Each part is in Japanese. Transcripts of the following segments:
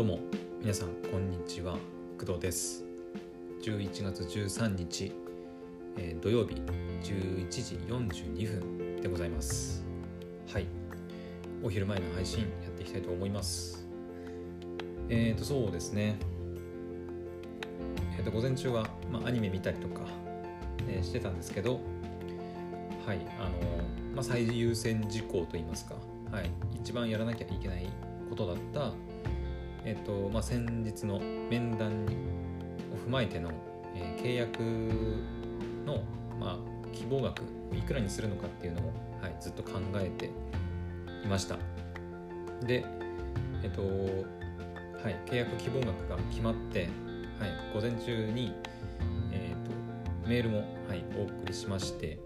どうも皆さんこんにちは。工藤です。11月13日、えー土曜日11時42分でございます。はい。お昼前の配信やっていきたいと思います。えーとそうですね。えーと午前中は、まあ、アニメ見たりとか、えーしてたんですけどはい。あのまあ、最優先事項といいますか、はい、一番やらなきゃいけないことだったえっとまあ、先日の面談を踏まえての、えー契約の、まあ、希望額いくらにするのかっていうのを、はい、ずっと考えていました。でえっとはい契約希望額が決まって、はい、午前中に、えっとメールも、はい、お送りしまして、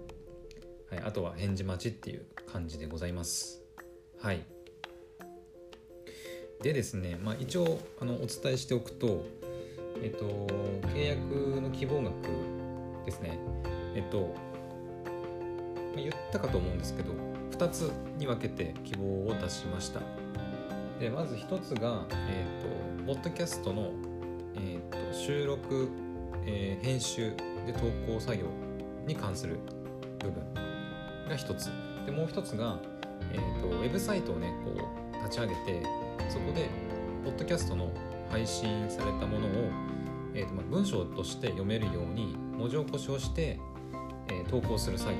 はい、あとは返事待ちっていう感じでございます。はい。でですね、まあ、一応あのお伝えしておくと、えっと、契約の希望額ですね、えっと、まあ言ったかと思うんですけど、2つに分けて希望を出しました。で、まず1つが、えっと、ポッドキャストの、えっと、収録、えー編集で投稿作業に関する部分が1つ。で、もう1つが、えっと、ウェブサイトをね、こう、立ち上げて、そこで、ポッドキャストの配信されたものを、えーとまあ、文章として読めるように文字起こしをして、えー投稿する作業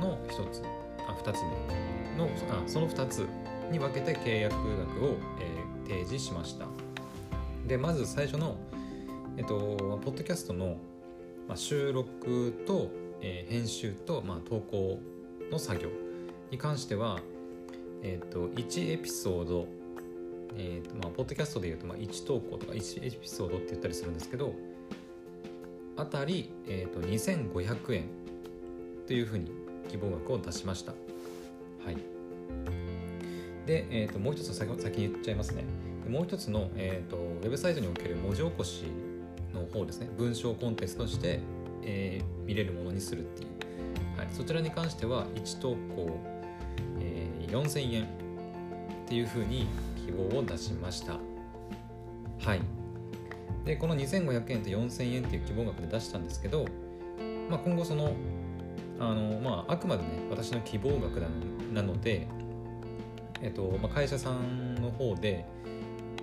の一つ。あ2つ目のあその2つに分けて契約額を、えー提示しました。でまず最初の、えっとポッドキャストの、まあ、収録と、えー編集と、まあ、投稿の作業に関しては、えっと1エピソードえーとまあ、ポッドキャストでいうと、まあ、1投稿とか1エピソードって言ったりするんですけどあたり、えー、と2500円というふうに希望額を出しました。はい。で、えー、ともう一つ先先に言っちゃいますね。もう一つの、えー、とウェブサイトにおける文字起こしの方ですね。文章コンテンツとして、えー見れるものにするっていう、はい、そちらに関しては1投稿、えー4000円っていうふうに希望を出しました。はい。でこの2500円と4000円っていう希望額で出したんですけど、まあ、今後そのあの、まあ、あくまでね私の希望額なのなので、えっとまあ、会社さんの方で、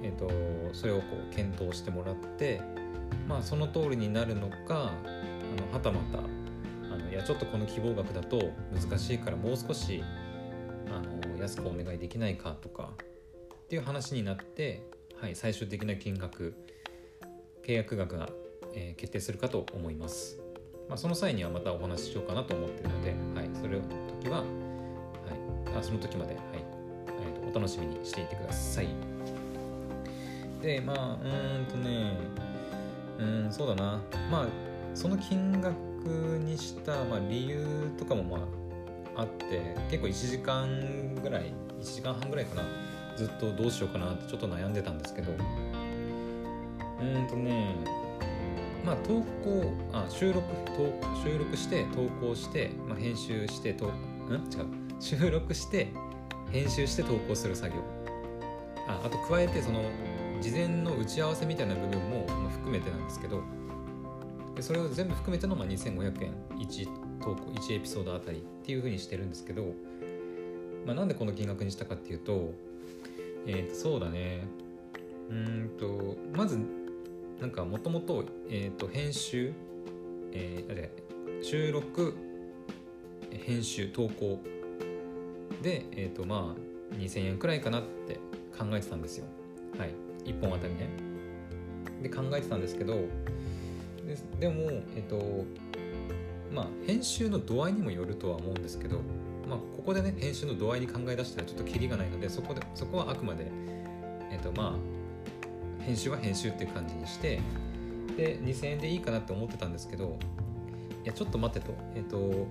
えっと、それをこう検討してもらって、まあ、その通りになるのかあのはたまたあのいやちょっとこの希望額だと難しいからもう少しあの安くお願いできないかとかっていう話になって、はい、最終的な金額契約額が、えー決定するかと思います、まあ、その際にはまたお話ししようかなと思ってるので、はい、それの時は、はい、あその時まで、はいえーとお楽しみにしていてください。でまあうーんとねうんそうだな。まあその金額にした、まあ、理由とかもまああって結構1時間ぐらい1時間半ぐらいかな。ずっとどうしようかなってちょっと悩んでたんですけど。うんとねまあ投稿あ収録投収録して投稿して、まあ、編集してとん？違う。収録して編集して投稿する作業。ああと加えてその事前の打ち合わせみたいな部分も含めてなんですけど。でそれを全部含めてのまあ2500円。1投稿1エピソードあたりっていうふうにしてるんですけど、まあ、なんでこの金額にしたかっていうとえー、とそうだね。うんとまずなんかもともと,、えー、と編集、えーあれ収録編集投稿で、えーとまあ、2000円くらいかなって考えてたんですよ。はい。1本あたりね。で考えてたんですけどででもえっ、とまあ編集の度合いにもよるとは思うんですけどまあここでね編集の度合いに考え出したらちょっとキリがないのでそこでそこはあくまでえっ、とまあ編集は編集っていう感じにしてで2000円でいいかなって思ってたんですけどいやちょっと待ってとえっ、と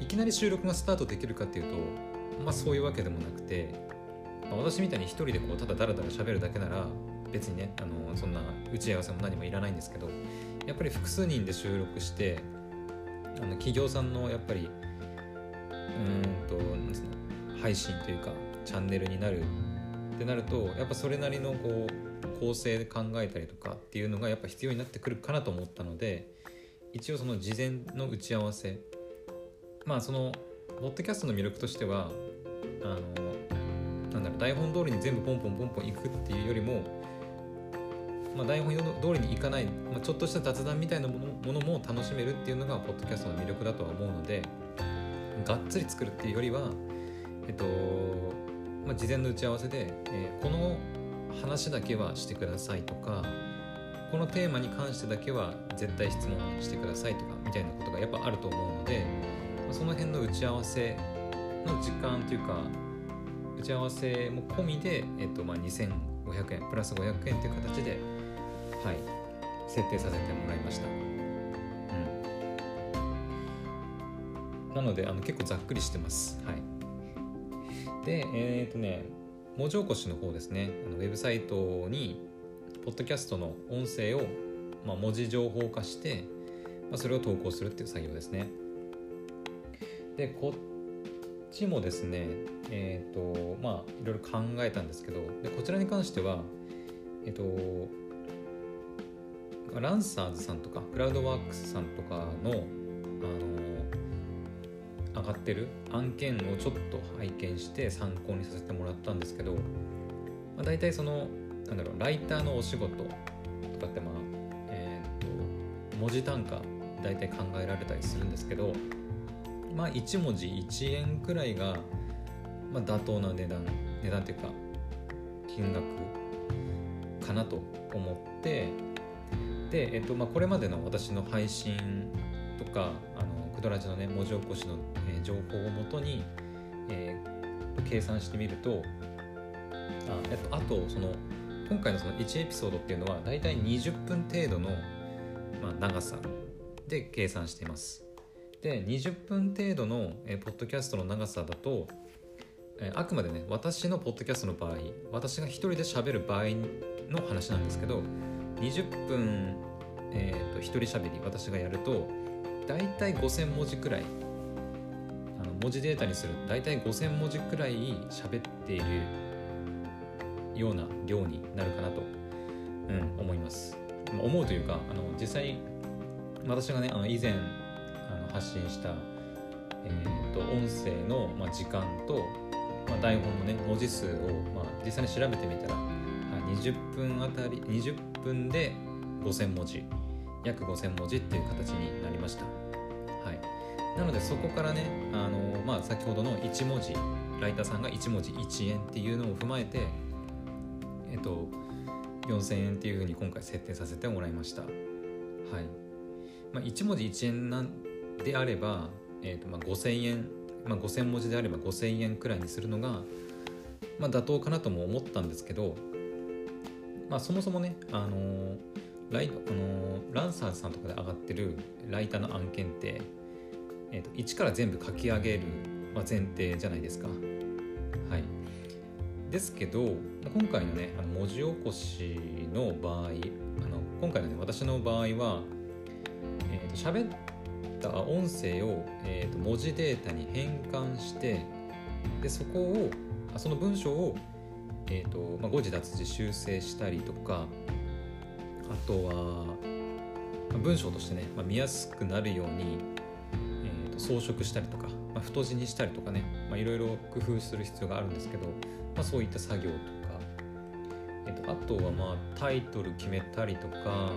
いきなり収録がスタートできるかっていうとまあそういうわけでもなくて、まあ私みたいに一人でこうただダラダラ喋るだけなら別にねあのそんな打ち合わせも何もいらないんですけどやっぱり複数人で収録してあの企業さんのやっぱりうんとなんうの配信というかチャンネルになるってなるとやっぱそれなりのこう構成で考えたりとかっていうのがやっぱ必要になってくるかなと思ったので一応その事前の打ち合わせまあそのポッドキャストの魅力としてはあのなんだろう台本通りに全部ポンポンポンポンいくっていうよりも、まあ、台本通りにいかない、まあ、ちょっとした雑談みたいなものものも楽しめるっていうのがポッドキャストの魅力だとは思うのでがっつり作るっていうよりはえっと、まあ、事前の打ち合わせで、えー、この話だけはしてくださいとかこのテーマに関してだけは絶対質問してくださいとかみたいなことがやっぱあると思うのでまその辺の打ち合わせの時間というか打ち合わせも込みで、えっとまあ、2500円プラス500円という形で、はい、設定させてもらいました。なのであの結構ざっくりしてます。はい、でえっ、ー、とね文字起こしの方ですねあのウェブサイトにポッドキャストの音声を、まあ、文字情報化して、まあ、それを投稿するっていう作業ですね。でこっちもですねえっ、ー、とまあいろいろ考えたんですけどでこちらに関してはえっ、ー、とランサーズさんとかクラウドワークスさんとかのあの上がってる？案件をちょっと拝見して参考にさせてもらったんですけど、まあ、大体そのなんだろうライターのお仕事とかってまあえっ、ー、と文字単価大体考えられたりするんですけどまあ1文字1円くらいが、まあ、妥当な値段値段っていうか金額かなと思ってで、えっとまあ、これまでの私の配信とかあのクドラジのね文字起こしの、えー、情報をもとに、えー、計算してみるとあ,、えっと、あとその今回のその1エピソードっていうのはだいたい20分程度の、まあ、長さで計算しています。で20分程度の、えー、ポッドキャストの長さだと、えー、あくまでね私のポッドキャストの場合私が一人で喋る場合の話なんですけど20分、えーと、と一人喋り私がやると大体5000文字くらい文字データにすると大体5000文字くらい喋っているような量になるかなと、うん、思います。思うというかあの実際私がねあの以前あの発信した、えーと、音声の、まあ、時間と、まあ、台本のね文字数を、まあ、実際に調べてみたら、20分あたり20分で5000文字約5000文字っていう形になりました。なのでそこからね、あのまあ、先ほどの1文字ライターさんが1文字1円っていうのを踏まえて、えっと、4000円っていうふうに今回設定させてもらいました。はいまあ、1文字1円なんであれば、えーとまあ、5000円、まあ、5000文字であれば5000円くらいにするのが、まあ、妥当かなとも思ったんですけど、まあ、そもそもね、あのー、ライあのー、ランサーさんとかで上がってるライターの案件って、えーと、一から全部書き上げる、まあ、前提じゃないですか。はい、ですけど今回のねあの文字起こしの場合あの今回のね私の場合は、えーと、喋った音声を、えーと、文字データに変換してでそこをその文章を、えーとまあ、誤字脱字修正したりとかあとは、まあ、文章としてね、まあ、見やすくなるように、装飾したりとか、まあ、太字にしたりとかねいろいろ工夫する必要があるんですけど、まあ、そういった作業とか、えーと、あとはまあタイトル決めたりとか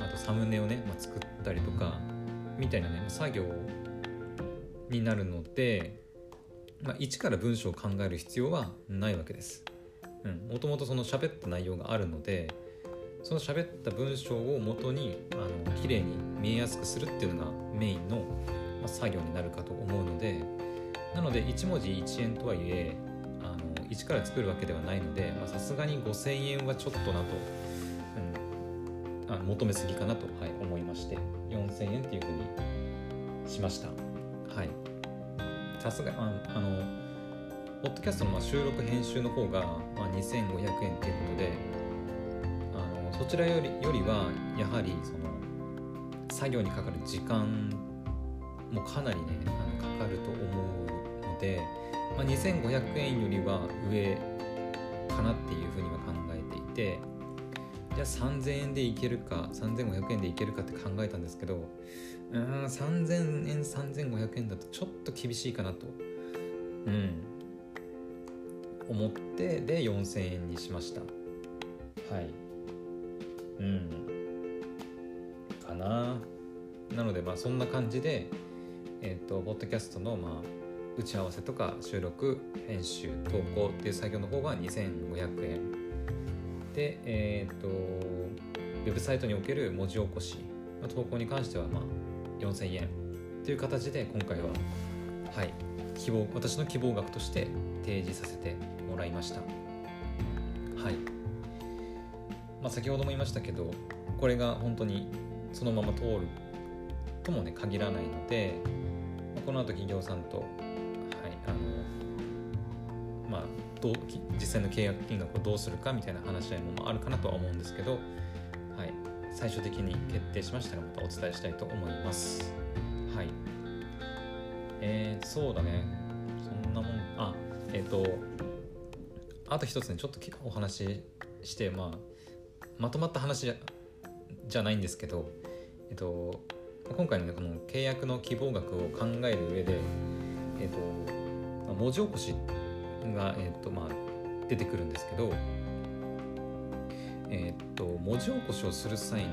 あとサムネをね、まあ、作ったりとかみたいなね作業になるので、まあ、一から文章を考える必要はないわけです。もともとその喋った内容があるのでその喋った文章をもとにあの綺麗に見えやすくするっていうのがメインの、作業になるかと思うのでなので1文字1円とはいえあの一から作るわけではないのでさすがに5000円はちょっとなとうんあ求めすぎかなと、はい、思いまして4000円っていうふうにしました。はい。さすがああのポッドキャストのまあ収録編集の方がまあ2500円っていうことでそちらよりよりはやはりその作業にかかる時間もかなりねあのかかると思うので、まあ、2500円よりは上かなっていうふうには考えていてじゃあ3000円でいけるか3500円でいけるかって考えたんですけどうん3000円3500円だとちょっと厳しいかなとうん思ってで4000円にしました。はい。うん。かな。なのでまあそんな感じでえっ、ー、とポッドキャストのまあ打ち合わせとか収録編集投稿っていう作業の方が2500円。でえっ、ー、とウェブサイトにおける文字起こしの投稿に関してはまあ4000円という形で今回ははい希望私の希望額として提示させてもらいました。はいまあ先ほども言いましたけどこれが本当にそのまま通るともね限らないのでまあこの後企業さんとはいあのまあどう実際の契約金額をどうするかみたいな話し合いもあるかなとは思うんですけどはい最終的に決定しましたらまたお伝えしたいと思います。はい。えー、そうだね。そんなもんあえっ、ー、とあと一つねちょっとお話ししてまあまとまった話じゃないんですけどえっと今回の、ね、この契約の希望額を考える上で、えっと、文字起こしが、えっとまあ、出てくるんですけど、えっと、文字起こしをする際の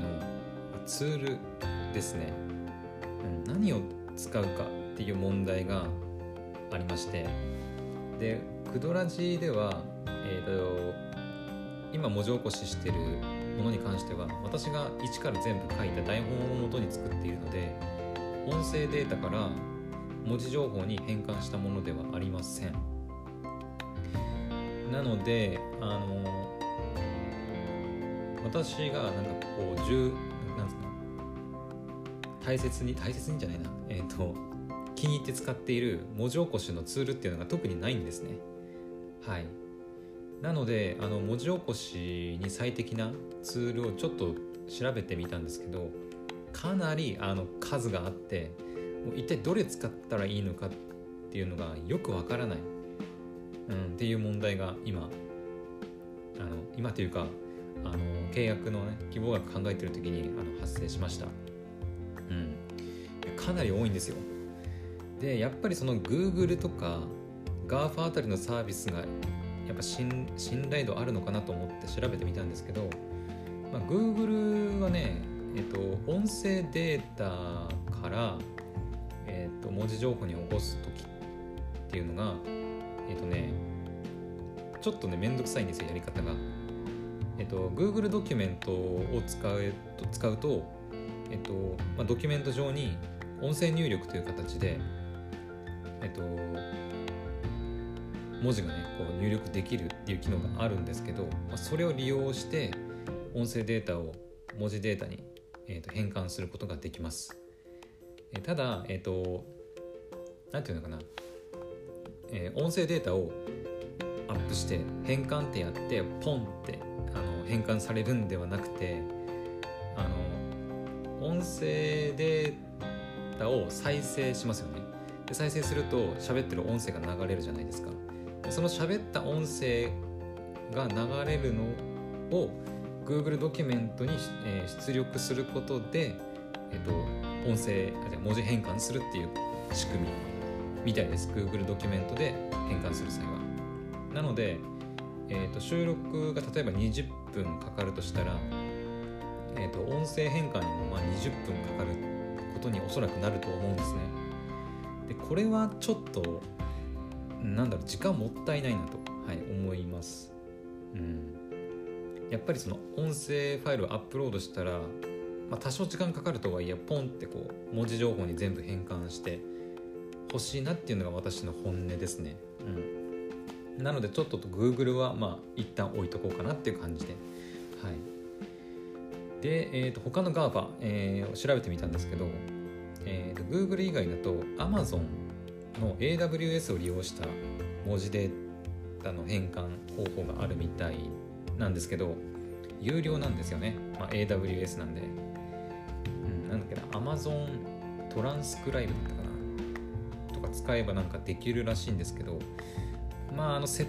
ツールですね、何を使うかっていう問題がありましてでクドラジでは、えーと今文字起こししてるものに関しては私が一から全部書いた台本をもとに作っているので音声データから文字情報に変換したものではありません。なのであの私がなんかこう重なんですか大切に大切にじゃないな。えっ、ー、と気に入って使っている文字起こしのツールっていうのが特にないんですね。はい。なのであの文字起こしに最適なツールをちょっと調べてみたんですけどかなりあの数があってもう一体どれ使ったらいいのかっていうのがよくわからない、うん、っていう問題が今あの今というかあの契約の、ね、希望額考えてる時にあの発生しました、うん、かなり多いんですよ。でやっぱりその Google とか GAFA あたりのサービスがやっぱ信信頼度あるのかなと思って調べてみたんですけど、まあ、Google はね、えっと、音声データから、えっと、文字情報に起こす時っていうのがえっとねちょっとねめんどくさいんですよやり方が。えっと、Google ドキュメントを使うと使うと、えっとまあ、ドキュメント上に音声入力という形で、えっと、文字がねこう入力できるっていう機能があるんですけど、まあ、それを利用して音声データを文字データに、えー、と変換することができます、えー、ただえっ、ー、と何て言うのかな、えー、音声データをアップして変換ってやってポンってあの変換されるんではなくてあの音声データを再生しますよね。で再生すると喋ってる音声が流れるじゃないですか。その喋った音声が流れるのを Google ドキュメントに、え出力することで、えっと、音声あじゃ文字変換するっていう仕組みみたいです。Google ドキュメントで変換する際は。なので、えっと、収録が例えば20分かかるとしたら、えっと、音声変換にもまあ20分かかることにおそらくなると思うんですね。でこれはちょっとなんだろう時間もったいないなと、はい、思います、うん、やっぱりその音声ファイルをアップロードしたら、まあ、多少時間かかるとはいえポンってこう文字情報に全部変換して欲しいなっていうのが私の本音ですね、うん、なのでちょっと Google はまあ一旦置いとこうかなっていう感じで。はい。で、えー、と他の GAFA、えー、調べてみたんですけど、えー、と Google 以外だと Amazon の AWS を利用した文字データの変換方法があるみたいなんですけど有料なんですよね、まあ、AWS なんで、うん、なんだっけな。Amazon トランスクライブだったかな。とか使えばなんかできるらしいんですけどまああのせ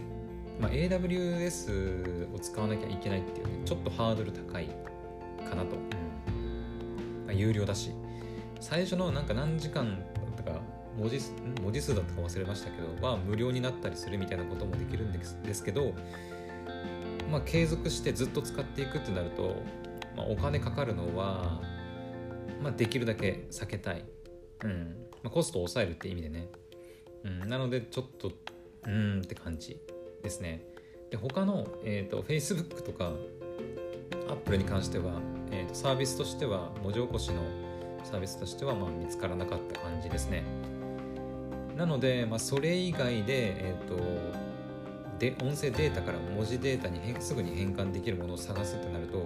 まあ、AWS を使わなきゃいけないっていうねちょっとハードル高いかなと、まあ、有料だし。最初のなんか何時間文字文字数だったか忘れましたけどは無料になったりするみたいなこともできるんですですけど、まあ、継続してずっと使っていくってなると、まあ、お金かかるのは、まあ、できるだけ避けたい、うん。まあ、コストを抑えるって意味でね、うん、なのでちょっとうーんって感じですね。で他の、えーと、Facebook とか Apple に関しては、えーと、サービスとしては文字起こしのサービスとしてはまあ見つからなかった感じですねなので、まあ、それ以外で,、えーと、で音声データから文字データにすぐに変換できるものを探すってなると,、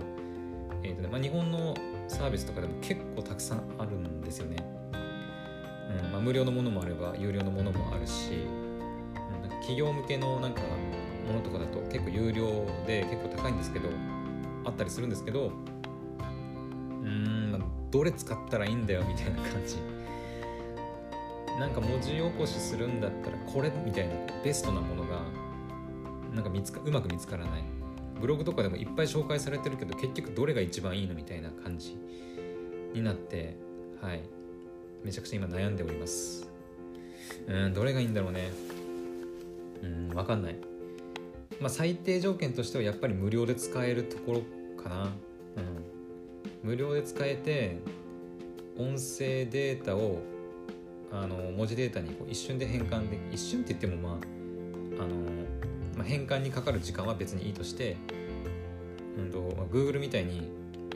えーとねまあ、日本のサービスとかでも結構たくさんあるんですよね、うんまあ、無料のものもあれば有料のものもあるし、うん、企業向けのなんかものとかだと結構有料で結構高いんですけどあったりするんですけどうーんどれ使ったらいいんだよみたいな感じ。なんか文字起こしするんだったらこれみたいなベストなものがなんか見つかうまく見つからない。ブログとかでもいっぱい紹介されてるけど結局どれが一番いいのみたいな感じになってはい。めちゃくちゃ今悩んでおります。うんどれがいいんだろうね。うん分かんない。まあ、最低条件としてはやっぱり無料で使えるところかな、うん、無料で使えて音声データをあの文字データにこう一瞬で変換で一瞬って言ってもまああの、まあ、変換にかかる時間は別にいいとして、うんとまあ、Google みたいに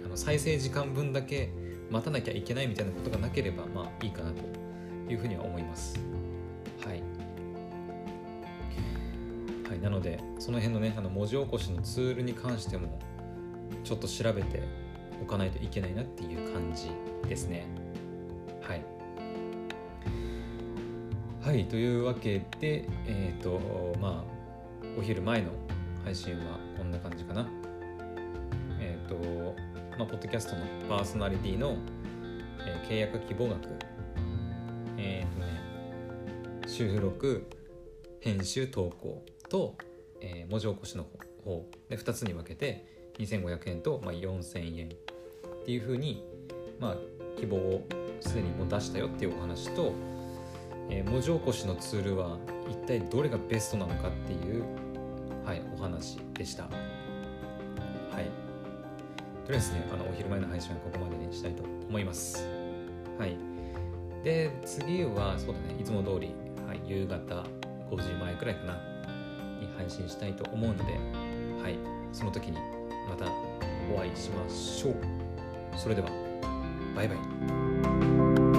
あの再生時間分だけ待たなきゃいけないみたいなことがなければまあいいかなというふうには思います。はい、なのでその辺のねあの文字起こしのツールに関してもちょっと調べておかないといけないなっていう感じですね。はい。はいというわけでえっ、ー、とまあお昼前の配信はこんな感じかな。えっ、ー、とまあポッドキャストのパーソナリティの、えー、契約希望額。えっ、とね収録編集投稿と、えー、文字起こしの方。で2つに分けて2500円と、まあ、4000円っていうふうに、まあ、希望をすでにもう出したよっていうお話と、え、文字起こしのツールは一体どれがベストなのかっていう、はい、お話でした。はいとりあえずね、あのお昼前の配信はここまでにしたいと思います。はい。で、次は、そうだね、いつも通り、はい、夕方5時前くらいかな。に配信したいと思うので、はい、その時にまたお会いしましょう。それでは、バイバイ。